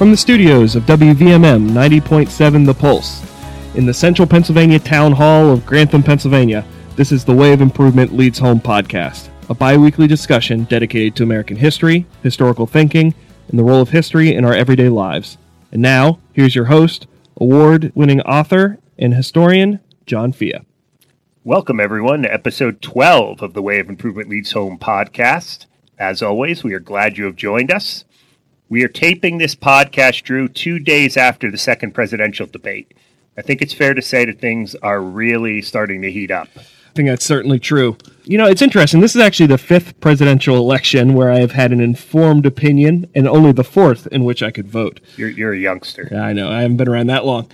From the studios of WVMM 90.7 The Pulse, in the Central Pennsylvania Town Hall of Grantham, Pennsylvania, this is the Way of Improvement Leads Home podcast, a bi weekly discussion dedicated to American history, historical thinking, and the role of history in our everyday lives. And now, here's your host, award winning author and historian, John Fea. Welcome, everyone, to episode 12 of the Way of Improvement Leads Home podcast. As always, we are glad you have joined us. We are taping this podcast, Drew, two days after the second presidential debate. I think it's fair to say that things are really starting to heat up. I think that's certainly true. You know, it's interesting. This is actually the fifth presidential election where I have had an informed opinion, and only the fourth in which I could vote. You're, you're a youngster. Yeah, I know. I haven't been around that long.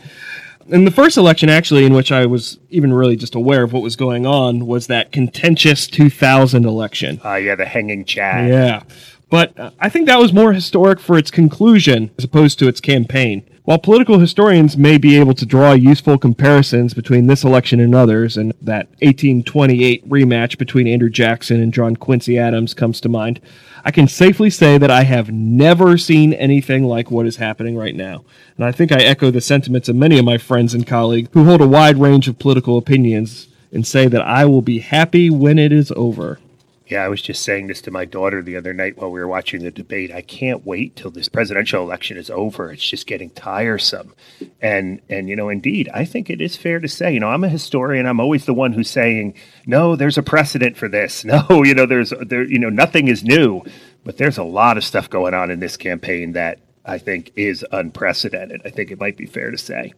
And the first election, actually, in which I was even really just aware of what was going on, was that contentious 2000 election. Uh, yeah, the hanging Chad. Yeah. But uh, I think that was more historic for its conclusion as opposed to its campaign. While political historians may be able to draw useful comparisons between this election and others, and that 1828 rematch between Andrew Jackson and John Quincy Adams comes to mind, I can safely say that I have never seen anything like what is happening right now. And I think I echo the sentiments of many of my friends and colleagues who hold a wide range of political opinions and say that I will be happy when it is over. Yeah, I was just saying this to my daughter the other night while we were watching the debate. I can't wait till this presidential election is over. It's just getting tiresome. And and you know, indeed, I think it is fair to say, you know, I'm a historian. I'm always the one who's saying, "No, there's a precedent for this." No, you know, there's there you know, nothing is new. But there's a lot of stuff going on in this campaign that I think is unprecedented. I think it might be fair to say.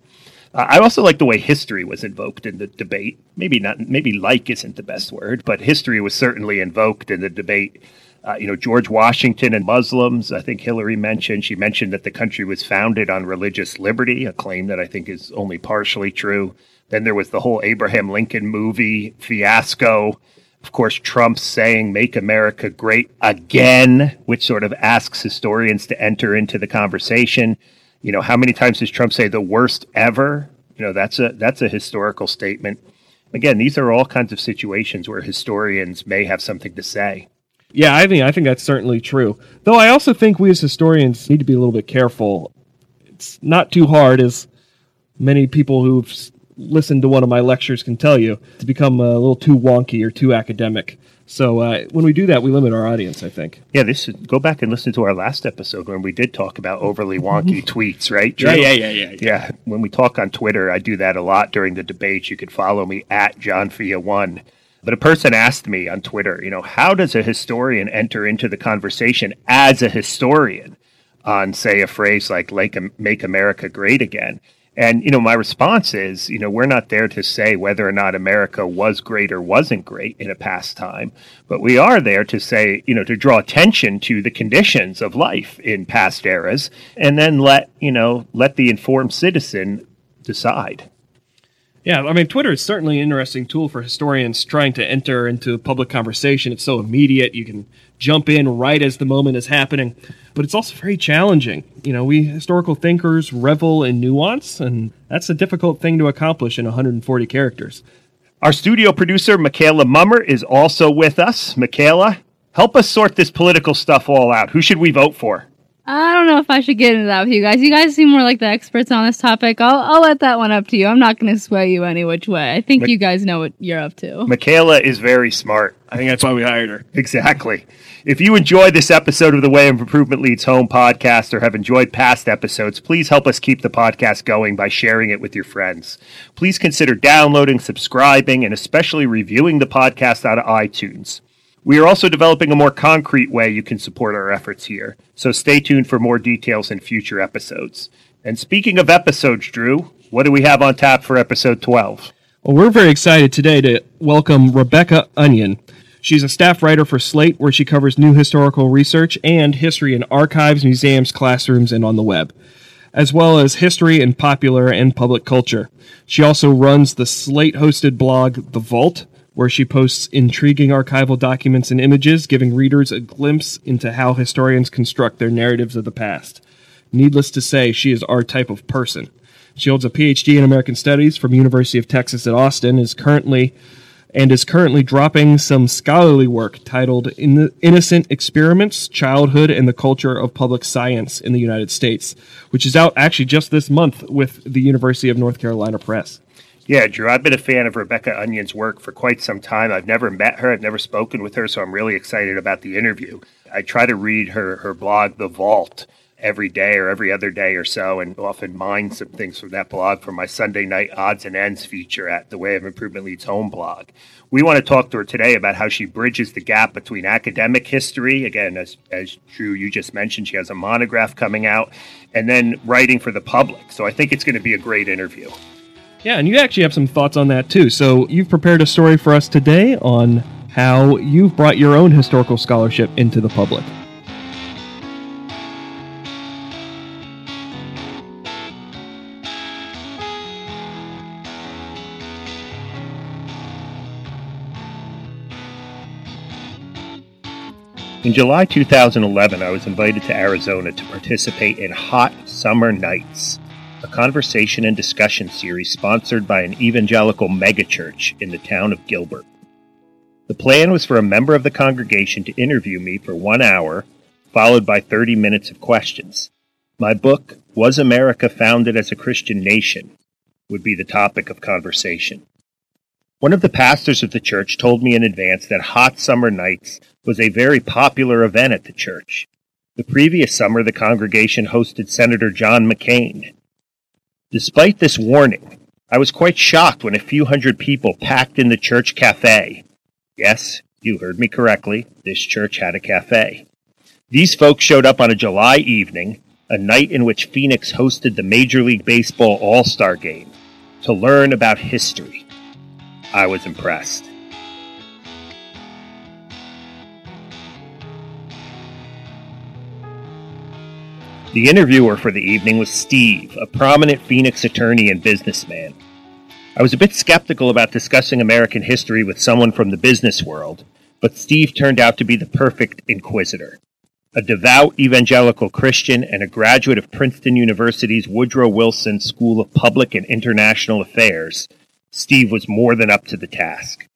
Uh, I also like the way history was invoked in the debate. Maybe not, maybe like isn't the best word, but history was certainly invoked in the debate. Uh, you know, George Washington and Muslims, I think Hillary mentioned. She mentioned that the country was founded on religious liberty, a claim that I think is only partially true. Then there was the whole Abraham Lincoln movie fiasco. Of course, Trump saying, Make America Great Again, which sort of asks historians to enter into the conversation. You know, how many times does Trump say the worst ever? You know, that's a that's a historical statement. Again, these are all kinds of situations where historians may have something to say. Yeah, I mean, I think that's certainly true. Though I also think we as historians need to be a little bit careful. It's not too hard, as many people who've listened to one of my lectures can tell you, to become a little too wonky or too academic. So uh, when we do that, we limit our audience. I think. Yeah, this is, go back and listen to our last episode when we did talk about overly wonky tweets, right? Drew? Yeah, yeah, yeah, yeah, yeah. When we talk on Twitter, I do that a lot during the debates. You could follow me at John Fea One. But a person asked me on Twitter, you know, how does a historian enter into the conversation as a historian on, say, a phrase like "Make America Great Again"? And, you know, my response is, you know, we're not there to say whether or not America was great or wasn't great in a past time, but we are there to say, you know, to draw attention to the conditions of life in past eras and then let, you know, let the informed citizen decide. Yeah, I mean, Twitter is certainly an interesting tool for historians trying to enter into public conversation. It's so immediate; you can jump in right as the moment is happening. But it's also very challenging. You know, we historical thinkers revel in nuance, and that's a difficult thing to accomplish in 140 characters. Our studio producer, Michaela Mummer, is also with us. Michaela, help us sort this political stuff all out. Who should we vote for? I don't know if I should get into that with you guys. You guys seem more like the experts on this topic. I'll, I'll let that one up to you. I'm not going to sway you any which way. I think you guys know what you're up to. Michaela is very smart. I think that's why we hired her. Exactly. If you enjoyed this episode of the Way of Improvement Leads Home podcast or have enjoyed past episodes, please help us keep the podcast going by sharing it with your friends. Please consider downloading, subscribing, and especially reviewing the podcast out of iTunes. We are also developing a more concrete way you can support our efforts here, so stay tuned for more details in future episodes. And speaking of episodes, Drew, what do we have on tap for episode 12? Well, we're very excited today to welcome Rebecca Onion. She's a staff writer for Slate, where she covers new historical research and history in archives, museums, classrooms, and on the web, as well as history in popular and public culture. She also runs the Slate hosted blog, The Vault, where she posts intriguing archival documents and images, giving readers a glimpse into how historians construct their narratives of the past. Needless to say, she is our type of person. She holds a PhD in American Studies from University of Texas at Austin, is currently and is currently dropping some scholarly work titled In Innocent Experiments Childhood and the Culture of Public Science in the United States, which is out actually just this month with the University of North Carolina Press. Yeah, Drew, I've been a fan of Rebecca Onion's work for quite some time. I've never met her, I've never spoken with her, so I'm really excited about the interview. I try to read her, her blog, The Vault every day or every other day or so, and often mine some things from that blog for my Sunday night odds and ends feature at the Way of Improvement Leads Home blog. We want to talk to her today about how she bridges the gap between academic history, again, as, as Drew, you just mentioned, she has a monograph coming out, and then writing for the public. So I think it's going to be a great interview. Yeah, and you actually have some thoughts on that too. So you've prepared a story for us today on how you've brought your own historical scholarship into the public. In July 2011, I was invited to Arizona to participate in Hot Summer Nights, conversation and discussion series sponsored by an evangelical megachurch in the town of Gilbert. The plan was for a member of the congregation to interview me for one hour, followed by 30 minutes of questions. My book, Was America Founded as a Christian Nation? would be the topic of conversation. One of the pastors of the church told me in advance that Hot Summer Nights was a very popular event at the church. The previous summer, the congregation hosted Senator John McCain. Despite this warning, I was quite shocked when a few hundred people packed in the church cafe. Yes, you heard me correctly, this church had a cafe. These folks showed up on a July evening, a night in which Phoenix hosted the Major League Baseball All Star game, to learn about history. I was impressed. The interviewer for the evening was Steve, a prominent Phoenix attorney and businessman. I was a bit skeptical about discussing American history with someone from the business world, but Steve turned out to be the perfect inquisitor. A devout evangelical Christian and a graduate of Princeton University's Woodrow Wilson School of Public and International Affairs, Steve was more than up to the task.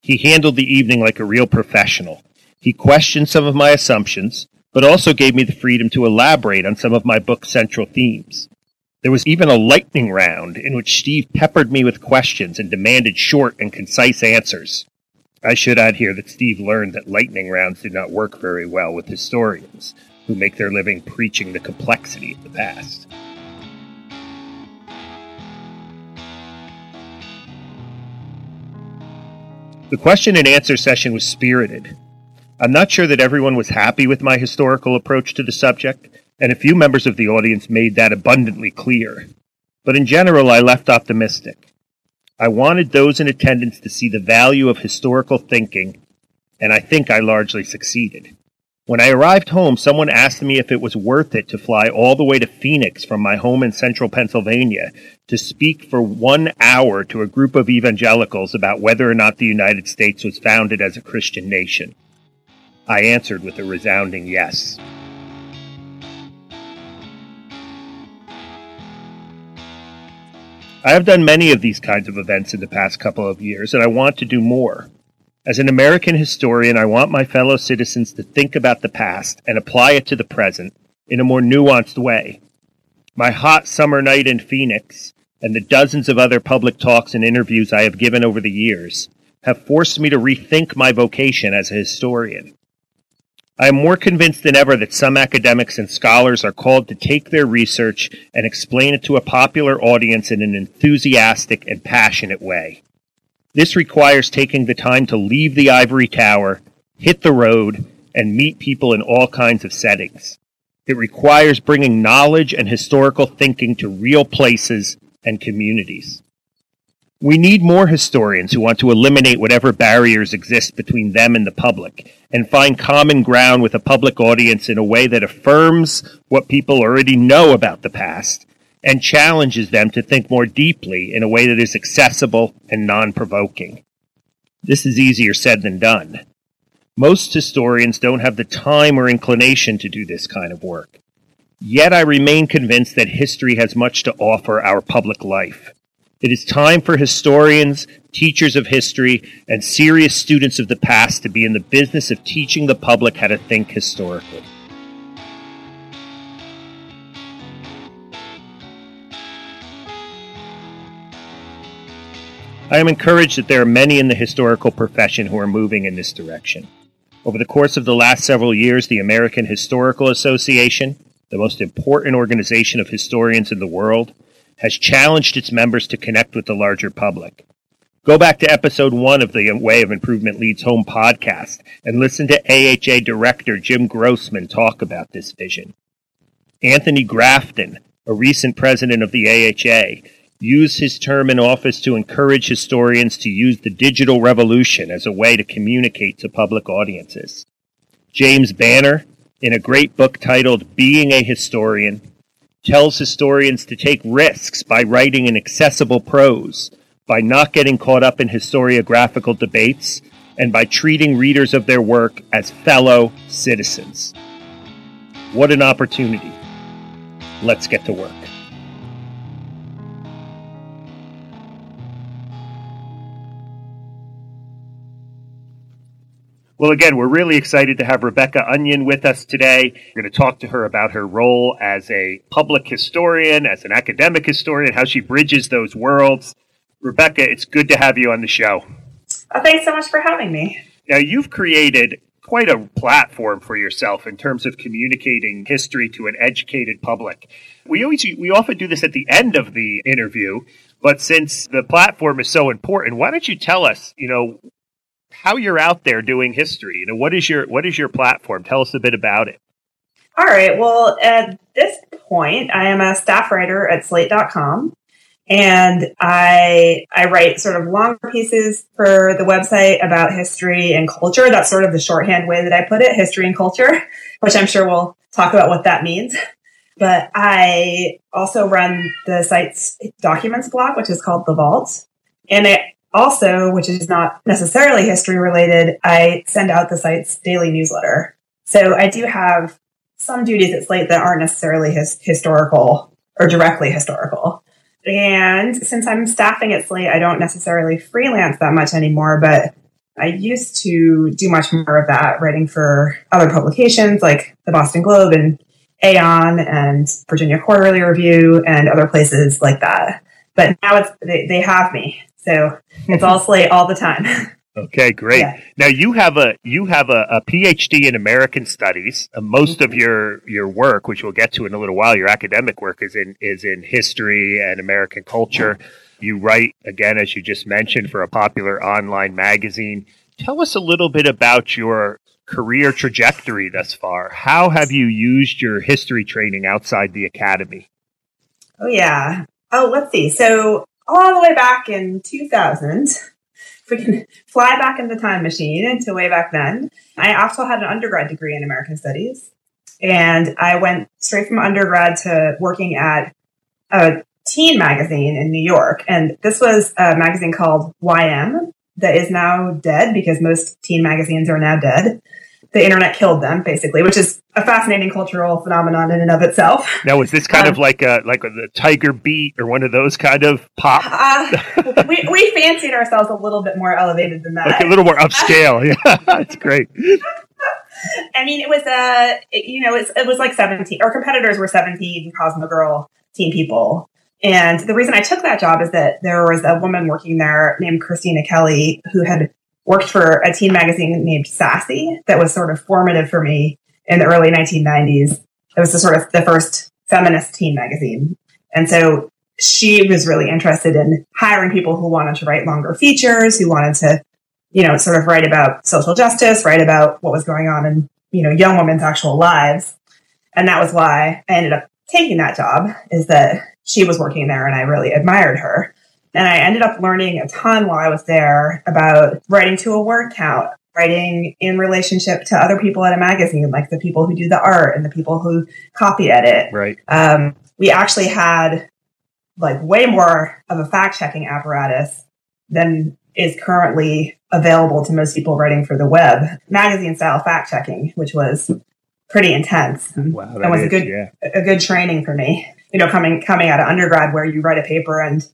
He handled the evening like a real professional. He questioned some of my assumptions, but also gave me the freedom to elaborate on some of my book's central themes. There was even a lightning round in which Steve peppered me with questions and demanded short and concise answers. I should add here that Steve learned that lightning rounds do not work very well with historians, who make their living preaching the complexity of the past. The question and answer session was spirited, I'm not sure that everyone was happy with my historical approach to the subject, and a few members of the audience made that abundantly clear. But in general, I left optimistic. I wanted those in attendance to see the value of historical thinking, and I think I largely succeeded. When I arrived home, someone asked me if it was worth it to fly all the way to Phoenix from my home in central Pennsylvania to speak for one hour to a group of evangelicals about whether or not the United States was founded as a Christian nation. I answered with a resounding yes. I have done many of these kinds of events in the past couple of years, and I want to do more. As an American historian, I want my fellow citizens to think about the past and apply it to the present in a more nuanced way. My hot summer night in Phoenix and the dozens of other public talks and interviews I have given over the years have forced me to rethink my vocation as a historian. I am more convinced than ever that some academics and scholars are called to take their research and explain it to a popular audience in an enthusiastic and passionate way. This requires taking the time to leave the ivory tower, hit the road, and meet people in all kinds of settings. It requires bringing knowledge and historical thinking to real places and communities. We need more historians who want to eliminate whatever barriers exist between them and the public and find common ground with a public audience in a way that affirms what people already know about the past and challenges them to think more deeply in a way that is accessible and non provoking. This is easier said than done. Most historians don't have the time or inclination to do this kind of work. Yet I remain convinced that history has much to offer our public life. It is time for historians, teachers of history, and serious students of the past to be in the business of teaching the public how to think historically. I am encouraged that there are many in the historical profession who are moving in this direction. Over the course of the last several years, the American Historical Association, the most important organization of historians in the world, has challenged its members to connect with the larger public. Go back to episode one of the Way of Improvement Leads Home podcast and listen to AHA director Jim Grossman talk about this vision. Anthony Grafton, a recent president of the AHA, used his term in office to encourage historians to use the digital revolution as a way to communicate to public audiences. James Banner, in a great book titled Being a Historian, tells historians to take risks by writing in accessible prose, by not getting caught up in historiographical debates, and by treating readers of their work as fellow citizens. What an opportunity. Let's get to work. Well, again, we're really excited to have Rebecca Onion with us today. We're going to talk to her about her role as a public historian, as an academic historian, how she bridges those worlds. Rebecca, it's good to have you on the show. Oh, thanks so much for having me. Now, you've created quite a platform for yourself in terms of communicating history to an educated public. We always we often do this at the end of the interview, but since the platform is so important, why don't you tell us, you know, how you're out there doing history. You know, what is your what is your platform? Tell us a bit about it. All right. Well, at this point, I am a staff writer at slate.com and I I write sort of longer pieces for the website about history and culture. That's sort of the shorthand way that I put it, history and culture, which I'm sure we'll talk about what that means. But I also run the site's documents blog, which is called The Vault. And it also, which is not necessarily history related, I send out the site's daily newsletter. So I do have some duties at Slate that aren't necessarily his historical or directly historical. And since I'm staffing at Slate, I don't necessarily freelance that much anymore, but I used to do much more of that, writing for other publications like the Boston Globe and Aeon and Virginia Quarterly Review and other places like that. But now it's they, they have me. So it's all slate all the time. Okay, great. Yeah. Now you have a you have a, a PhD in American Studies. Uh, most of your your work, which we'll get to in a little while, your academic work is in is in history and American culture. You write again, as you just mentioned, for a popular online magazine. Tell us a little bit about your career trajectory thus far. How have you used your history training outside the academy? Oh yeah. Oh, let's see. So all the way back in 2000, if we can fly back in the time machine into way back then, I also had an undergrad degree in American Studies. And I went straight from undergrad to working at a teen magazine in New York. And this was a magazine called YM that is now dead because most teen magazines are now dead the internet killed them, basically, which is a fascinating cultural phenomenon in and of itself. Now, is this kind um, of like a like a, the Tiger Beat or one of those kind of pop? Uh, we we fancied ourselves a little bit more elevated than that, like a little more upscale. yeah, that's great. I mean, it was a uh, you know it was like seventeen. Our competitors were seventeen Cosmo Girl teen people. And the reason I took that job is that there was a woman working there named Christina Kelly who had worked for a teen magazine named Sassy that was sort of formative for me in the early 1990s. It was the sort of the first feminist teen magazine. And so she was really interested in hiring people who wanted to write longer features, who wanted to you know, sort of write about social justice, write about what was going on in, you know, young women's actual lives. And that was why I ended up taking that job is that she was working there and I really admired her. And I ended up learning a ton while I was there about writing to a word count, writing in relationship to other people at a magazine, like the people who do the art and the people who copy edit. Right. Um, we actually had like way more of a fact checking apparatus than is currently available to most people writing for the web. Magazine style fact checking, which was pretty intense. Wow. That was is, a good Yeah. a good training for me. You know, coming coming out of undergrad where you write a paper and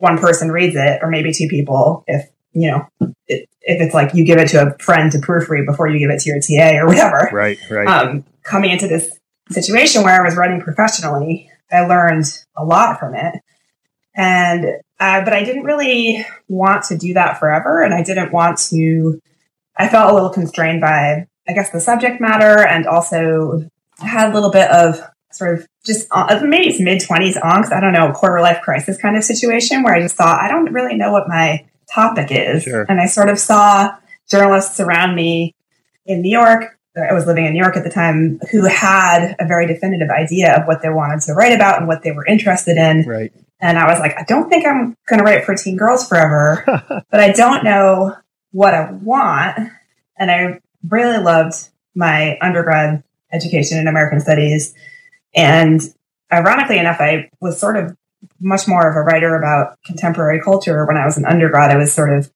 one person reads it, or maybe two people, if you know, it, if it's like you give it to a friend to proofread before you give it to your TA or whatever. Right. Right. Um, coming into this situation where I was writing professionally, I learned a lot from it, and uh, but I didn't really want to do that forever, and I didn't want to. I felt a little constrained by, I guess, the subject matter, and also had a little bit of sort of just uh, maybe it's mid twenties angst. I don't know, quarter life crisis kind of situation where I just thought I don't really know what my topic is, Sure. and I sort of saw journalists around me in New York. I was living in New York at the time, who had a very definitive idea of what they wanted to write about and what they were interested in. right. And I was like, I don't think I'm going to write for teen girls forever, but I don't know what I want. And I really loved my undergrad education in American studies. And ironically enough, I was sort of much more of a writer about contemporary culture when I was an undergrad. I was sort of,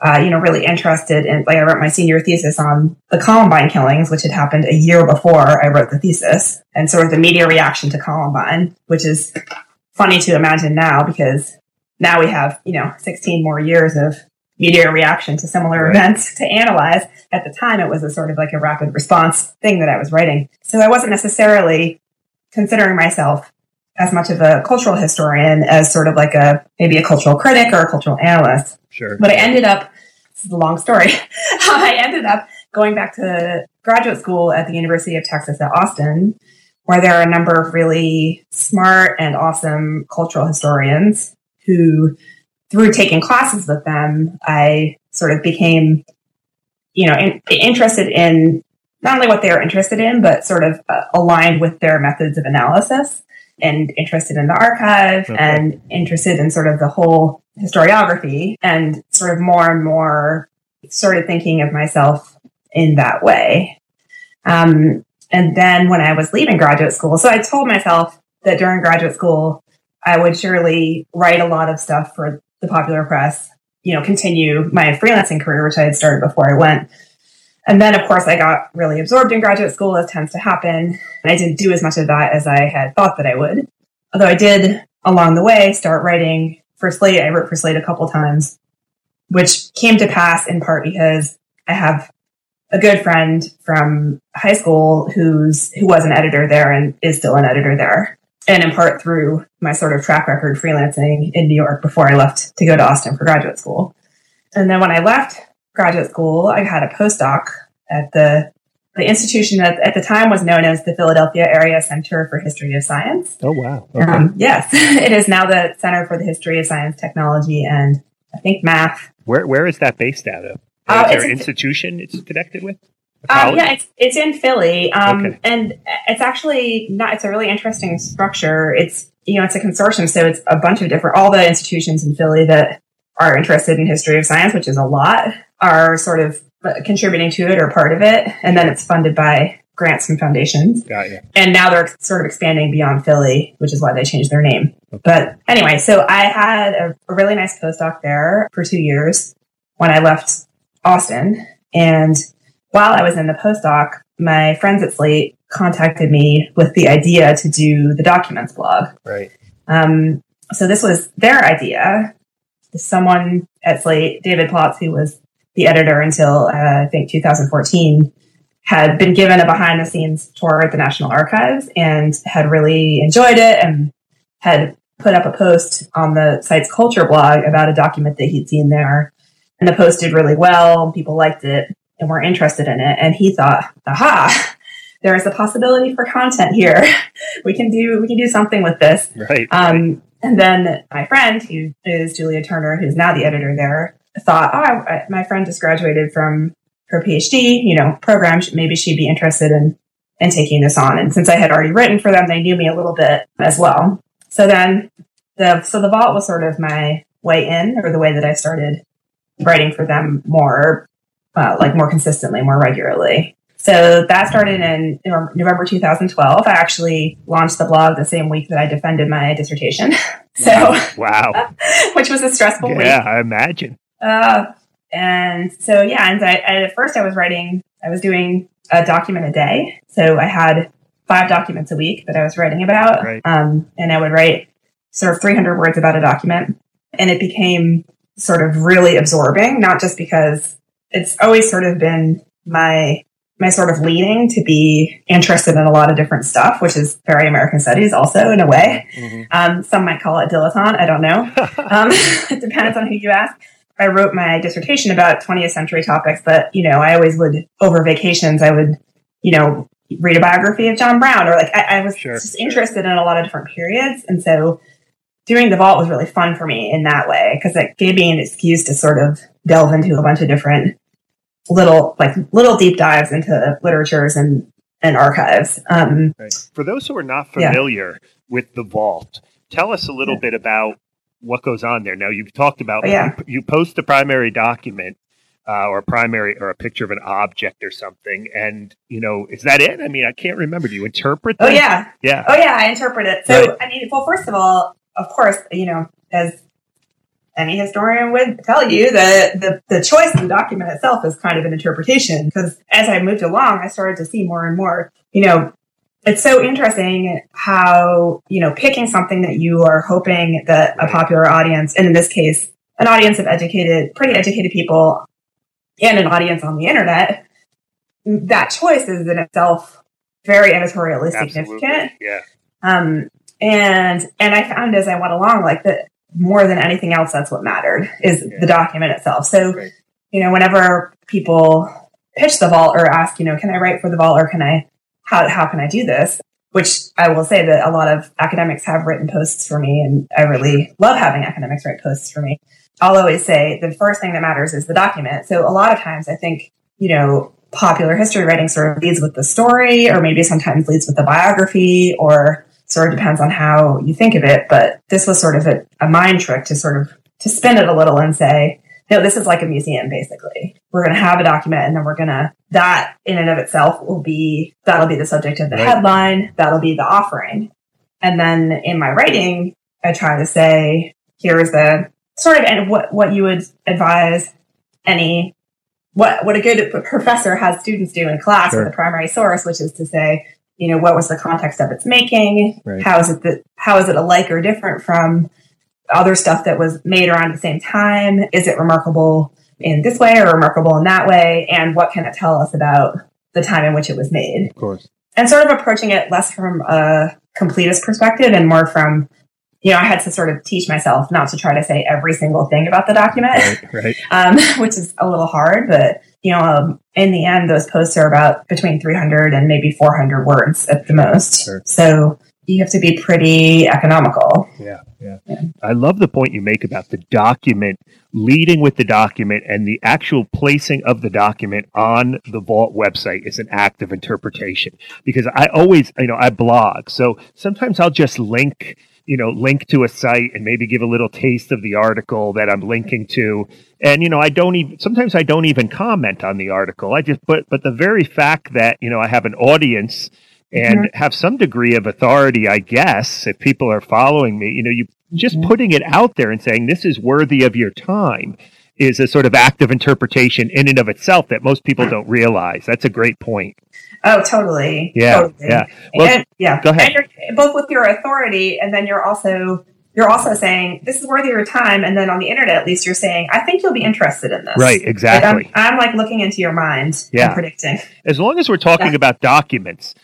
uh, you know, really interested in, like, I wrote my senior thesis on the Columbine killings, which had happened a year before I wrote the thesis, and sort of the media reaction to Columbine, which is funny to imagine now because now we have, you know, 16 more years of media reaction to similar Right. events to analyze. At the time, it was a sort of like a rapid response thing that I was writing. So I wasn't necessarily considering myself as much of a cultural historian as sort of like a maybe a cultural critic or a cultural analyst. Sure. But I ended up, this is a long story. I ended up going back to graduate school at the University of Texas at Austin, where there are a number of really smart and awesome cultural historians who, through taking classes with them, I sort of became, you know, in, interested in not only what they're interested in, but sort of uh, aligned with their methods of analysis and interested in the archive Okay. and interested in sort of the whole historiography and sort of more and more started thinking of myself in that way. Um, and then when I was leaving graduate school, so I told myself that during graduate school, I would surely write a lot of stuff for the popular press, you know, continue my freelancing career, which I had started before I went. And then, of course, I got really absorbed in graduate school, as tends to happen. And I didn't do as much of that as I had thought that I would. Although I did, along the way, start writing for Slate. I wrote for Slate a couple times, which came to pass in part because I have a good friend from high school who's who was an editor there and is still an editor there. And in part through my sort of track record freelancing in New York before I left to go to Austin for graduate school. And then when I left graduate school, I had a postdoc at the the institution that at the time was known as the Philadelphia Area Center for History of Science. Oh wow. Okay. Um, yes, it is now the Center for the History of Science, Technology, and I think Math. where where is that based out of? Uh, is there an institution it's connected with? A Um, yeah, it's it's in Philly, um, Okay. and it's actually not. It's a really interesting structure. It's you know it's a consortium, so it's a bunch of different all the institutions in Philly that are interested in history of science, which is a lot, are sort of contributing to it or part of it, and then it's funded by grants from foundations. And now they're sort of expanding beyond Philly, which is why they changed their name. But anyway, so I had a, a really nice postdoc there for two years when I left Austin. And while I was in the postdoc, my friends at Slate contacted me with the idea to do the documents blog. Right. Um, so this was their idea. Someone at Slate, David Plotz, who was the editor until uh, I think 2014, had been given a behind the scenes tour at the National Archives and had really enjoyed it and had put up a post on the site's culture blog about a document that he'd seen there. And the post did really well. People liked it and were interested in it. And he thought, aha, there is a possibility for content here. we can do, we can do something with this. Right. Um, and then my friend, who is Julia Turner, who's now the editor there, thought, oh, I, my friend just graduated from her PhD, you know, program. Maybe she'd be interested in in taking this on. And since I had already written for them, they knew me a little bit as well. So then the so the vault was sort of my way in, or the way that I started writing for them more, uh, like more consistently, more regularly. So that started in November 2012. I actually launched the blog the same week that I defended my dissertation. so wow, which was a stressful yeah, week. Yeah, I imagine. Uh, and so yeah, and I, at first I was writing, I was doing a document a day. So I had five documents a week that I was writing about, Right. um, and I would write sort of 300 words about a document, and it became sort of really absorbing. Not just because it's always sort of been my my sort of leaning to be interested in a lot of different stuff, which is very American studies, also in a way. Mhm. Um, some might call it dilettante. I don't know. Um, it depends on who you ask. I wrote my dissertation about 20th century topics, but you know, I always would over vacations, I would, you know, read a biography of John Brown, or like I, I was Sure, just interested in a lot of different periods, and so doing the vault was really fun for me in that way because it gave me an excuse to sort of delve into a bunch of different little like little deep dives into literatures and and archives. Um, Right. For those who are not Yeah. familiar with the vault, tell us a little Yeah. bit about what goes on there. Now, you've talked about Oh, yeah. you, you post a primary document uh, or a primary or a picture of an object or something, and you know, is that it? I mean, I can't remember. Do you interpret? oh yeah, yeah, Oh yeah, I interpret it. So Right. I mean, well, first of all, of course, you know, as any historian would tell you, that the, the choice of the document itself is kind of an interpretation. Because as I moved along, I started to see more and more. You know, it's so interesting how you know picking something that you are hoping that a popular audience, and in this case, an audience of educated, pretty educated people, and an audience on the internet. That choice is in itself very editorially absolutely. significant. Yeah, Um, and and I found as I went along, like that more than anything else, that's what mattered is Yeah. the document itself. So, Right. you know, whenever people pitch the vault or ask, you know, can I write for the vault or can I how how can I do this? Which I will say that a lot of academics have written posts for me, and I really love having academics write posts for me. I'll always say the first thing that matters is the document. So a lot of times I think, you know, popular history writing sort of leads with the story or maybe sometimes leads with the biography or sort of depends on how you think of it. But this was sort of a, a mind trick to sort of to spin it a little and say, no, this is like a museum basically. We're going to have a document and then we're going to, that in and of itself will be, that'll be the subject of the Right. headline. That'll be the offering. And then in my writing, I try to say, here's the sort of, and what, what you would advise any, what, what a good professor has students do in class Sure. with a primary source, which is to say, you know, what was the context of its making? Right. How is it that, how is it alike or different from other stuff that was made around the same time? Is it remarkable in this way or remarkable in that way? And what can it tell us about the time in which it was made? of course. and sort of approaching it less from a completist perspective and more from you know i had to sort of teach myself not to try to say every single thing about the document Right, right. um, which is a little hard but you know um, in the end those posts are about between 300 and maybe 400 words at the most Sure. so you have to be pretty economical Yeah, yeah, Yeah. I love the point you make about the document, leading with the document, and the actual placing of the document on the Vault website is an act of interpretation. Because I always, you know, I blog, so sometimes I'll just link, you know, link to a site and maybe give a little taste of the article that I'm linking to. And you know, I don't even sometimes I don't even comment on the article. I just but but the very fact that you know I have an audience Mm-hmm. and have some degree of authority, I guess, if people are following me, you know, you just mm-hmm. putting it out there and saying this is worthy of your time is a sort of act of interpretation in and of itself that most people mm. don't realize. That's a great point. oh totally Yeah, totally. yeah. Well, and, yeah go ahead. and you're, both with your authority and then you're also you're also saying this is worthy of your time and then on the internet at least you're saying i think you'll be interested in this Right, Like, exactly. I'm, I'm like looking into your mind Yeah. and predicting As long as we're talking Yeah. about documents,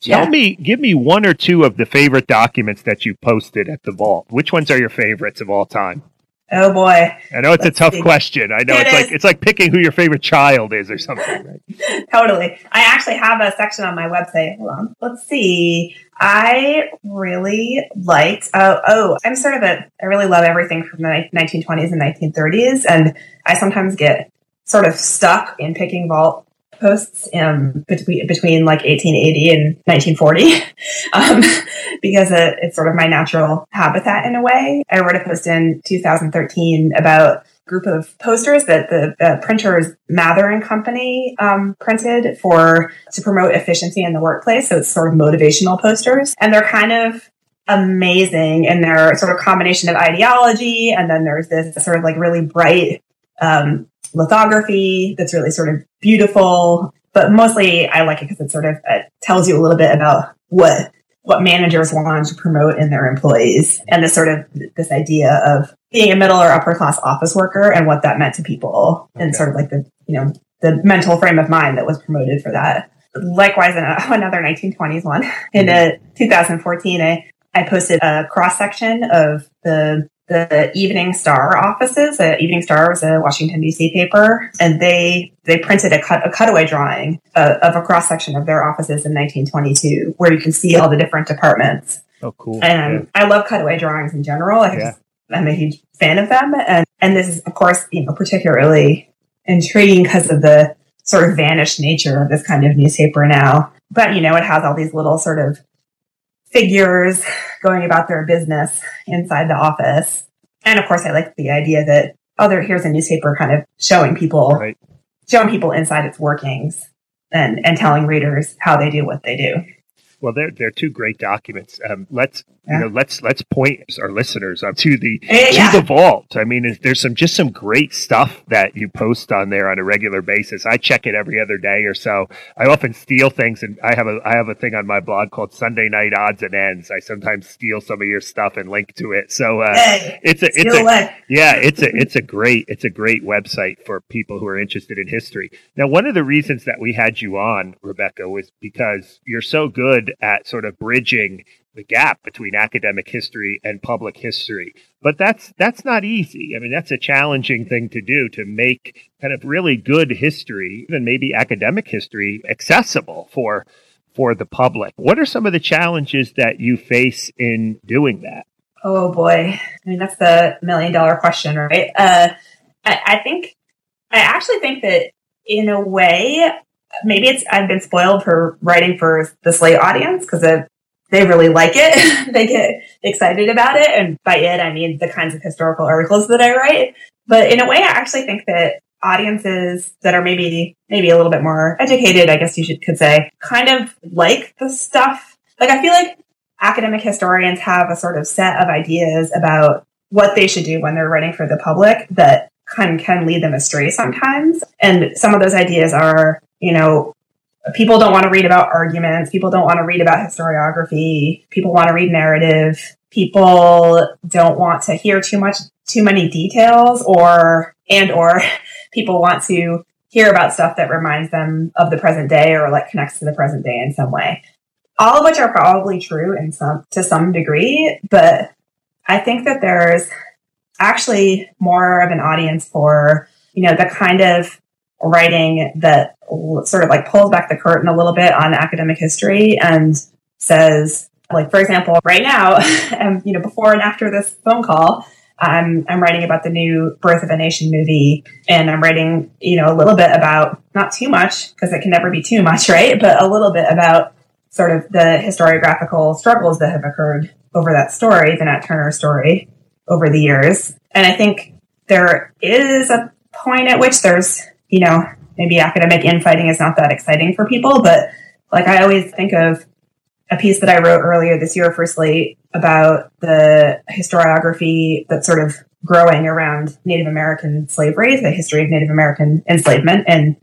tell Yeah. me, give me one or two of the favorite documents that you posted at the vault. Which ones are your favorites of all time? Oh boy. I know it's Let's a tough see. question. I know It it's like it's like picking who your favorite child is or something. Right? totally. I actually have a section on my website. Hold on. Let's see. I really liked. Uh, oh, I'm sort of a. I really love everything from the 1920s and 1930s, and I sometimes get sort of stuck in picking vault posts um, between between like 1880 and 1940 um, because it, it's sort of my natural habitat in a way. I wrote a post in 2013 about a group of posters that the uh, printers Mather and Company um, printed for to promote efficiency in the workplace. So it's sort of motivational posters, and they're kind of amazing in their sort of combination of ideology, and then there's this sort of like really bright um, lithography that's really sort of beautiful. But mostly, I like it because it sort of uh, tells you a little bit about what what managers wanted to promote in their employees and this sort of this idea of being a middle or upper class office worker and what that meant to people and sort of like the you know the mental frame of mind that was promoted for that. Likewise in a, another 1920s one. In a 2014 I, I posted a cross section of the the Evening Star offices. The Evening Star was a Washington D.C. paper, and they they printed a cut a cutaway drawing uh, of a cross section of their offices in 1922, where you can see all the different departments. Oh, cool. And I love cutaway drawings in general. I Yeah. I'm a huge fan of them, and and this is of course you know particularly intriguing because of the sort of vanished nature of this kind of newspaper now. But you know, it has all these little sort of figures going about their business inside the office. And of course, I like the idea that oh, there here's a newspaper kind of showing people Right. showing people inside its workings and and telling readers how they do what they do. Well, they're they're two great documents. Um, let's Yeah. you know let's let's point our listeners up to the Eh, to the vault. I mean, there's some just some great stuff that you post on there on a regular basis. I check it every other day or so. I often steal things, and I have a I have a thing on my blog called Sunday Night Odds and Ends. I sometimes steal some of your stuff and link to it. So uh, Hey, it's a it's a away. yeah, it's a it's a great it's a great website for people who are interested in history. Now, one of the reasons that we had you on, Rebecca, was because you're so good at sort of bridging the gap between academic history and public history. But that's that's not easy. I mean, that's a challenging thing to do to make kind of really good history, even maybe academic history, accessible for for the public. What are some of the challenges that you face in doing that? Oh boy. I mean, that's the million dollar question, right? Uh, I, I think, I actually think that in a way, maybe it's, I've been spoiled for writing for the Slate audience because they really like it. they get excited about it. And by it, I mean the kinds of historical articles that I write. But in a way, I actually think that audiences that are maybe, maybe a little bit more educated, I guess you should, could say, kind of like the stuff. Like, I feel like academic historians have a sort of set of ideas about what they should do when they're writing for the public that can can lead them astray sometimes. And some of those ideas are, you know, people don't want to read about arguments, people don't want to read about historiography, people want to read narrative, people don't want to hear too much too many details or and or people want to hear about stuff that reminds them of the present day or like connects to the present day in some way. All of which are probably true in some to some degree, but I think that there's actually more of an audience for you know the kind of writing that sort of like pulls back the curtain a little bit on academic history and says like for example right now um, you know before and after this phone call I'm, I'm writing about the new birth of a nation movie and i'm writing you know a little bit about not too much because it can never be too much right but a little bit about sort of the historiographical struggles that have occurred over that story, the Nat Turner story, over the years. And I think there is a point at which there's, you know, maybe academic infighting is not that exciting for people, but like I always think of a piece that I wrote earlier this year for Slate about the historiography that's sort of growing around Native American slavery, the history of Native American enslavement in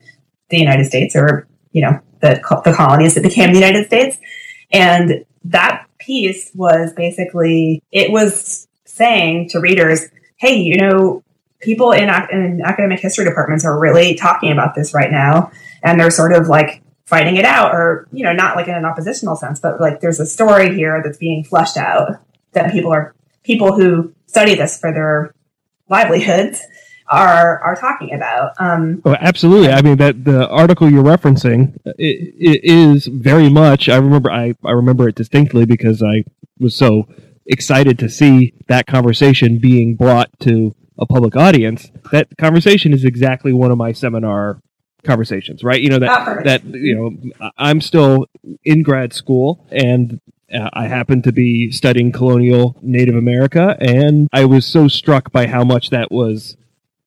the United States or, you know, the, the colonies that became the United States. And that piece was basically, it was saying to readers, hey, you know, people in, in academic history departments are really talking about this right now. And they're sort of like fighting it out, or, you know, not like in an oppositional sense, but like there's a story here that's being fleshed out that people are, people who study this for their livelihoods are are talking about. Um, oh, absolutely. I mean that the article you're referencing it, it is very much. I remember. I I remember it distinctly because I was so excited to see that conversation being brought to a public audience. That conversation is exactly one of my seminar conversations, right? You know that that you know I'm still in grad school and uh, I happen to be studying colonial Native America, and I was so struck by how much that was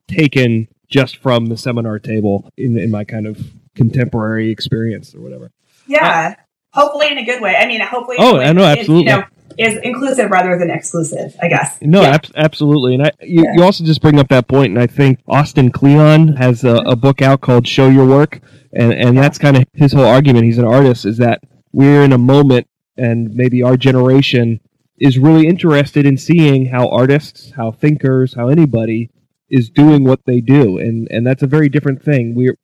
taken just from the seminar table in in my kind of contemporary experience or whatever. yeah, hopefully in a good way. I mean, hopefully. Oh, in a way I know, absolutely. You know, is inclusive rather than exclusive. I guess. No, Yeah. ab- absolutely. And I, you, Yeah. you also just bring up that point, and I think Austin Kleon has a, a book out called "Show Your Work," and and that's kind of his whole argument. He's an artist, is that we're in a moment, and maybe our generation is really interested in seeing how artists, how thinkers, how anybody is doing what they do, and and that's a very different thing. We're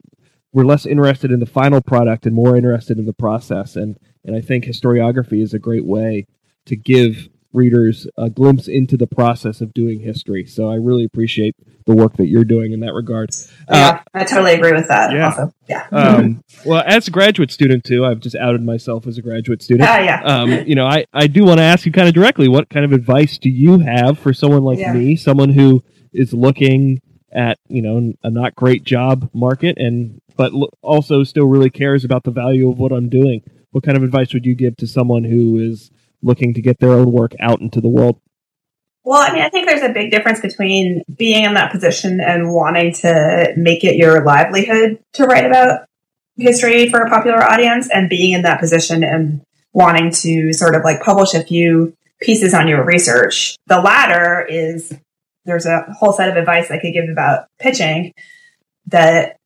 we're less interested in the final product and more interested in the process, and and I think historiography is a great way to give readers a glimpse into the process of doing history. So I really appreciate the work that you're doing in that regard. yeah, I totally agree with that. yeah. Also, yeah. Uh, um, well, as a graduate student too, I've just outed myself as a graduate student. Ah, yeah. Um, you know, I, I do want to ask you kind of directly, what kind of advice do you have for someone like Yeah. me, someone who is looking at you know a not great job market and but l- also still really cares about the value of what I'm doing? What kind of advice would you give to someone who is looking to get their own work out into the world? Well, I mean, I think there's a big difference between being in that position and wanting to make it your livelihood to write about history for a popular audience and being in that position and wanting to sort of like publish a few pieces on your research. The latter is there's a whole set of advice I could give about pitching that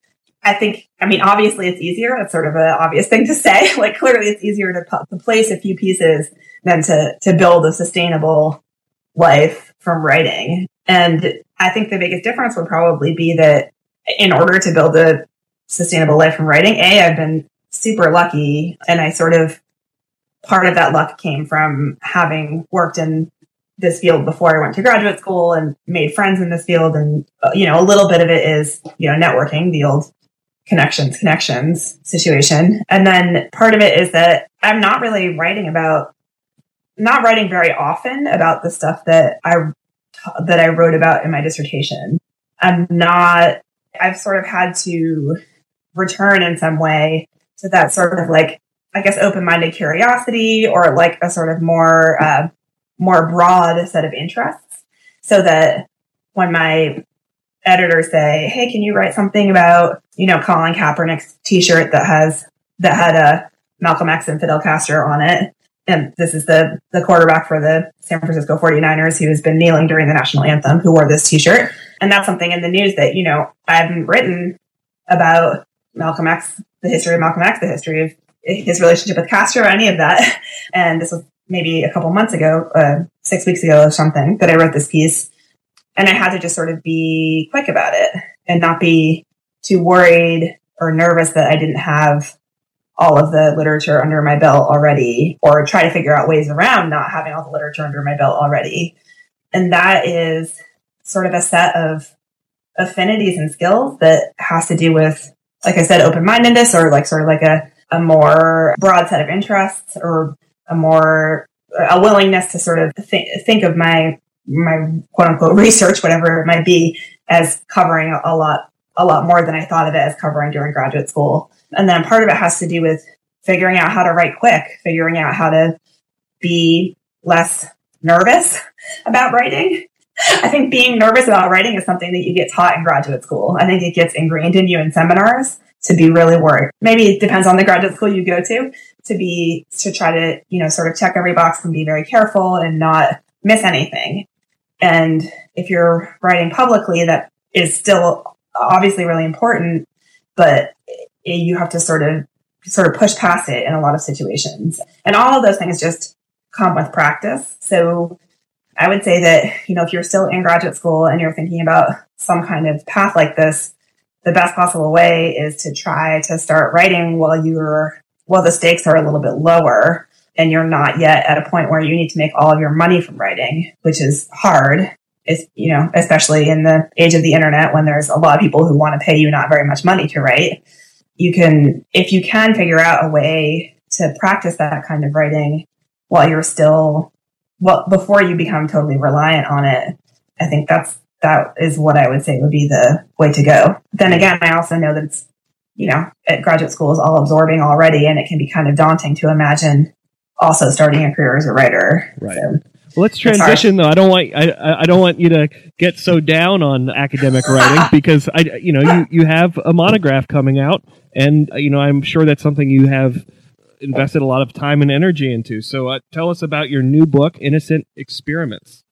I think, I mean, obviously it's easier. That's sort of an obvious thing to say. like clearly it's easier to, to place a few pieces than to, to build a sustainable life from writing. And I think the biggest difference would probably be that in order to build a sustainable life from writing, A, I've been super lucky and I sort of part of that luck came from having worked in this field before I went to graduate school and made friends in this field. And, uh, you know, a little bit of it is, you know, networking, the old connections, connections situation. And then part of it is that I'm not really writing about, not writing very often about the stuff that I, that I wrote about in my dissertation. I'm not, I've sort of had to return in some way to that sort of like, I guess, open-minded curiosity or like a sort of more, uh, more broad set of interests so that when my editors say, Hey, can you write something about, you know, Colin Kaepernick's t-shirt that has, that had a Malcolm X and Fidel Castro on it. And this is the, the quarterback for the San Francisco 49ers who has been kneeling during the national anthem who wore this t-shirt. And that's something in the news that, you know, I haven't written about Malcolm X, the history of Malcolm X, the history of his relationship with Castro, or any of that. And this was maybe a couple months ago, uh, six weeks ago or something that I wrote this piece. And I had to just sort of be quick about it and not be too worried or nervous that I didn't have all of the literature under my belt already or try to figure out ways around not having all the literature under my belt already. And that is sort of a set of affinities and skills that has to do with, like I said, open-mindedness or like sort of like a, a more broad set of interests or a more, a willingness to sort of think, think of my, my quote unquote research, whatever it might be, as covering a lot, a lot more than I thought of it as covering during graduate school. And then part of it has to do with figuring out how to write quick, figuring out how to be less nervous about writing. I think being nervous about writing is something that you get taught in graduate school. I think it gets ingrained in you in seminars to be really worried. Maybe it depends on the graduate school you go to to be, to try to, you know, sort of check every box and be very careful and not miss anything. And if you're writing publicly, that is still obviously really important, but Eh, you have to sort of sort of push past it in a lot of situations. And all of those things just come with practice. So I would say that, you know, if you're still in graduate school and you're thinking about some kind of path like this, the best possible way is to try to start writing while you're, while the stakes are a little bit lower and you're not yet at a point where you need to make all of your money from writing, which is hard is, you know, especially in the age of the internet when there's a lot of people who want to pay you not very much money to write, you can, if you can figure out a way to practice that kind of writing while you're still, well, before you become totally reliant on it, I think that's, that is what I would say would be the way to go. Then again, I also know that it's, you know, at graduate school is all absorbing already and it can be kind of daunting to imagine also starting a career as a writer. Right. So, let's transition though. I don't want I, I don't want you to get so down on academic writing because I you know you, you have a monograph coming out and you know I'm sure that's something you have invested a lot of time and energy into. So uh, tell us about your new book, Innocent Experiments.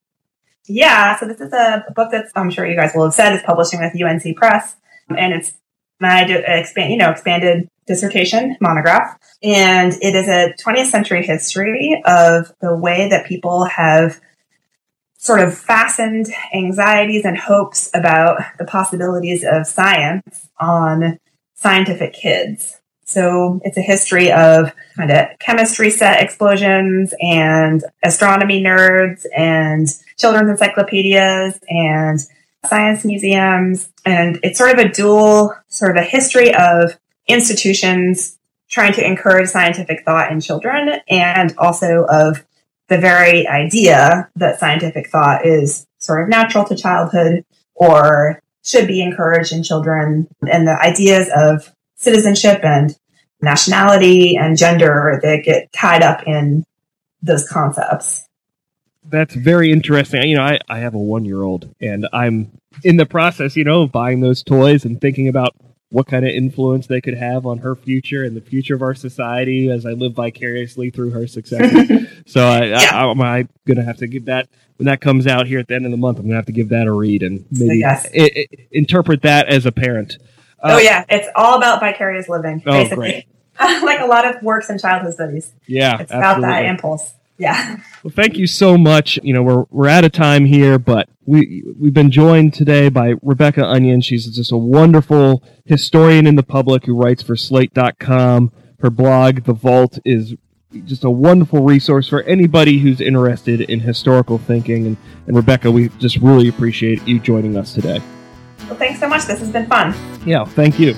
Yeah, so this is a book that I'm sure you guys will have said is publishing with UNC Press, and it's my expand you know expanded dissertation monograph, and it is a 20th century history of the way that people have sort of fastened anxieties and hopes about the possibilities of science on scientific kids. So it's a history of kind of chemistry set explosions and astronomy nerds and children's encyclopedias and science museums. And it's sort of a dual sort of a history of institutions trying to encourage scientific thought in children and also of the very idea that scientific thought is sort of natural to childhood or should be encouraged in children and the ideas of citizenship and nationality and gender that get tied up in those concepts. That's very interesting. You know, I, I have a one year old and I'm in the process, you know, of buying those toys and thinking about what kind of influence they could have on her future and the future of our society as I live vicariously through her successes. so I. I, am I going to have to give that when that comes out here at the end of the month. I'm going to have to give that a read and maybe yes. interpret that as a parent. Uh, oh yeah, it's all about vicarious living, oh, basically. like a lot of works in childhood studies. Yeah, it's absolutely. about that impulse. Yeah. Well, thank you so much. You know, we're we're out of time here, but we we've been joined today by Rebecca Onion. She's just a wonderful historian in the public who writes for Slate.com. Her blog, The Vault, is just a wonderful resource for anybody who's interested in historical thinking. And, and Rebecca, we just really appreciate you joining us today. Well, thanks so much. This has been fun. Yeah, thank you.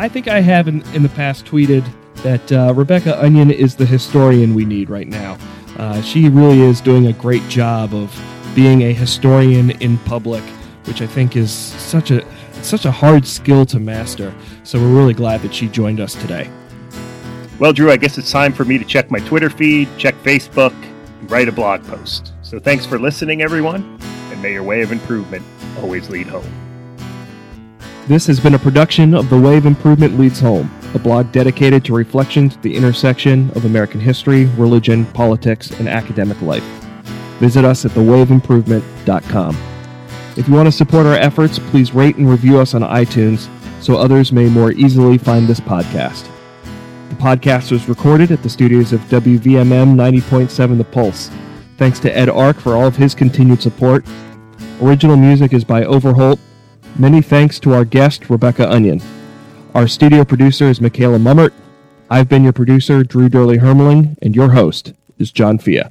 I think I have in, in the past tweeted that uh, Rebecca Onion is the historian we need right now. Uh, she really is doing a great job of being a historian in public, which I think is such a such a hard skill to master. So we're really glad that she joined us today. Well, Drew, I guess it's time for me to check my Twitter feed, check Facebook, write a blog post. So thanks for listening, everyone, and may your way of improvement always lead home. This has been a production of The Way of Improvement Leads Home, a blog dedicated to reflections at the intersection of American history, religion, politics, and academic life. Visit us at thewayofimprovement.com. If you want to support our efforts, please rate and review us on iTunes so others may more easily find this podcast. The podcast was recorded at the studios of WVMM 90.7 The Pulse. Thanks to Ed Arke for all of his continued support. Original music is by Overholt Many thanks to our guest, Rebecca Onion. Our studio producer is Michaela Mummert. I've been your producer, Drew Dyrli Hermeling, and your host is John Fea.